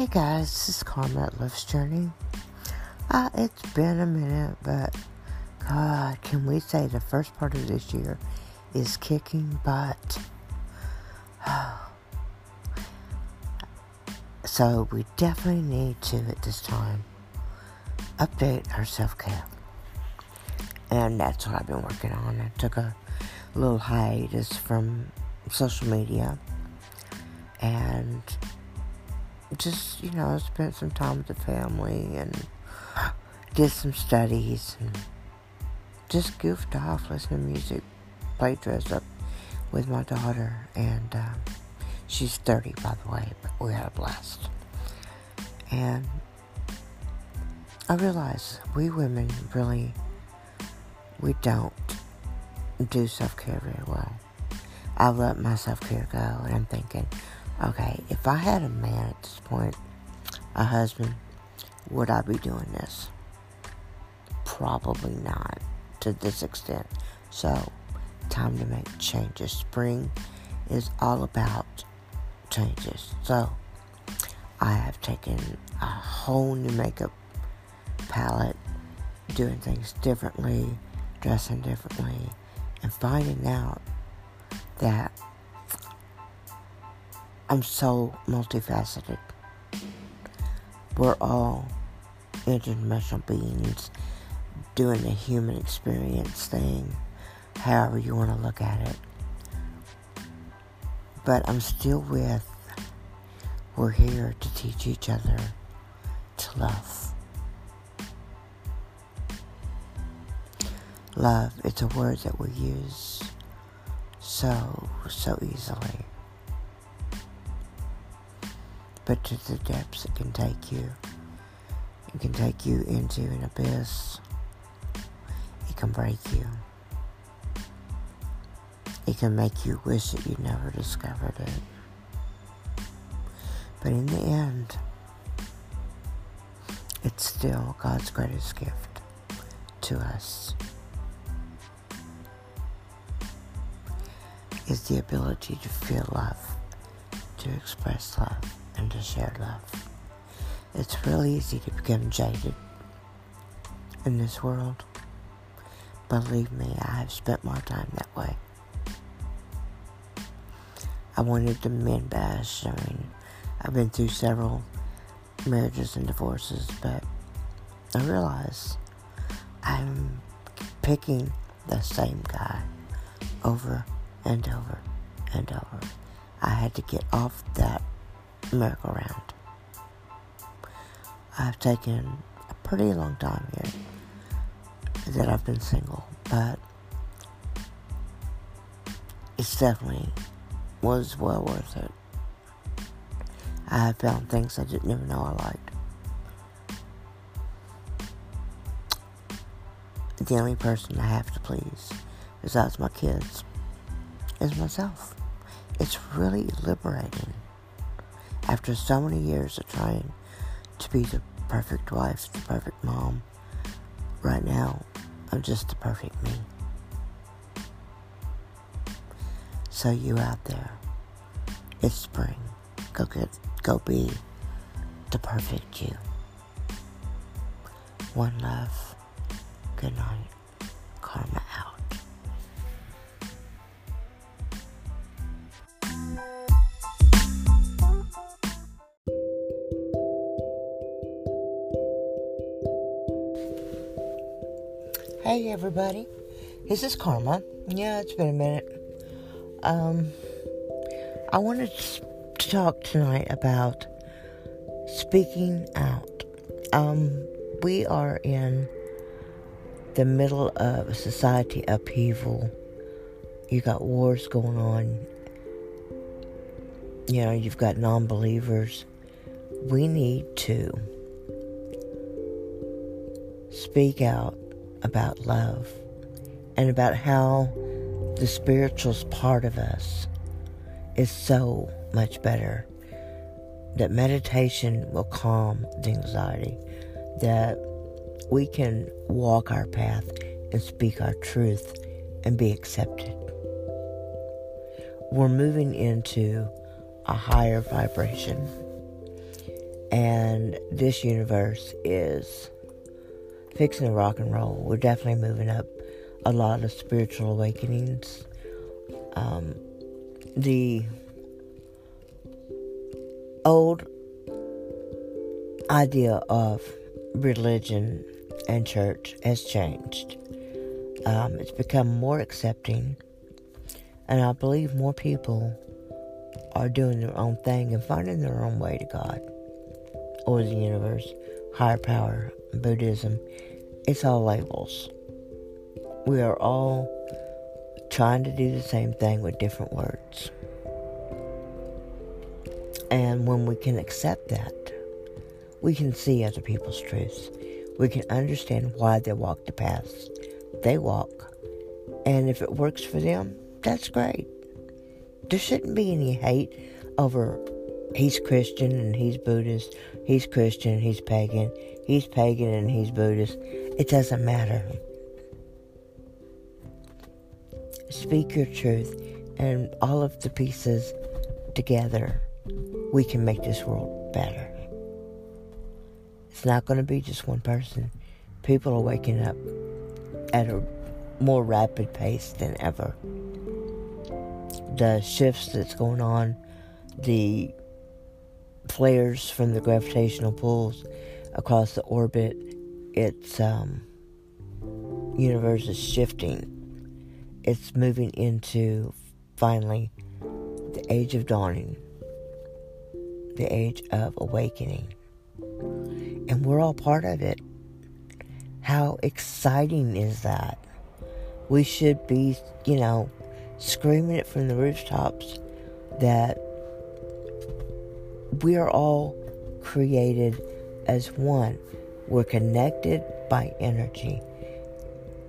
Hey guys, this is Karma at Love's Journey. Uh, it's been a minute, but God, can we say the first part of this year is kicking butt? so we definitely need to, at this time, update our self care. And that's what I've been working on. I took a little hiatus from social media and just, you know, spent some time with the family and did some studies and just goofed off, listening to music, played dress up with my daughter. And uh, she's 30, by the way, but we had a blast. And I realized we women really, we don't do self care very well. I let my self care go, and I'm thinking, Okay, if I had a man at this point, a husband, would I be doing this? Probably not to this extent. So, time to make changes. Spring is all about changes. So, I have taken a whole new makeup palette, doing things differently, dressing differently, and finding out that I'm so multifaceted. We're all interdimensional beings doing the human experience thing, however you want to look at it. But I'm still with, we're here to teach each other to love. Love, it's a word that we use so, so easily but to the depths it can take you. It can take you into an abyss. It can break you. It can make you wish that you never discovered it. But in the end, it's still God's greatest gift to us. Is the ability to feel love, to express love and to share love. It's really easy to become jaded in this world. Believe me, I have spent my time that way. I wanted to men bash. I mean, I've been through several marriages and divorces, but I realize I'm picking the same guy over and over and over. I had to get off that merry-go-round. I've taken a pretty long time here that I've been single, but it's definitely was well worth it. I have found things I didn't even know I liked. The only person I have to please, besides my kids, is myself. It's really liberating after so many years of trying to be the perfect wife, the perfect mom, right now, I'm just the perfect me. So you out there, it's spring. Go get, go be the perfect you. One love. Good night. Hey everybody, this is Karma. Yeah, it's been a minute. Um, I wanted to talk tonight about speaking out. Um, we are in the middle of a society upheaval. You got wars going on. You know, you've got non believers. We need to speak out about love and about how the spiritual part of us is so much better. That meditation will calm the anxiety, that we can walk our path and speak our truth and be accepted. We're moving into a higher vibration. And this universe is fixing rock and roll. We're definitely moving up a lot of spiritual awakenings. Um, the old idea of religion and church has changed. Um, it's become more accepting, and I believe more people are doing their own thing and finding their own way to God or the universe, higher power, Buddhism. It's all labels. We are all trying to do the same thing with different words. And when we can accept that, we can see other people's truths. We can understand why they walk the paths they walk. And if it works for them, that's great. There shouldn't be any hate over he's Christian and he's Buddhist, he's Christian, he's pagan, he's pagan and he's Buddhist. It doesn't matter. Speak your truth, and all of the pieces together, we can make this world better. It's not going to be just one person. People are waking up at a more rapid pace than ever. The shifts that's going on, the flares from the gravitational pulls across the orbit, its um, universe is shifting. It's moving into finally the age of dawning, the age of awakening and we're all part of it. How exciting is that? We should be, you know, screaming it from the rooftops that we are all created as one. We're connected by energy.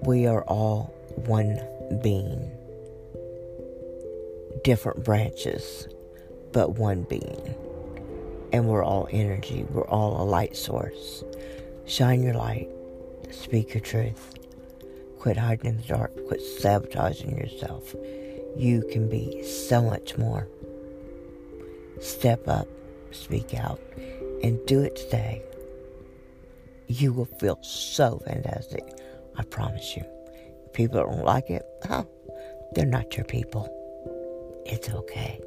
We are all one being. Different branches, but one being and we're all energy. We're all a light source. Shine your light. Speak your truth. Quit hiding in the dark. Quit sabotaging yourself. You can be so much more. Step up, speak out, and do it today. You will feel so fantastic. I promise you. People don't like it, oh, they're not your people. It's okay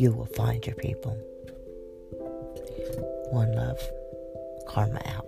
you will find your people. One love, karma out.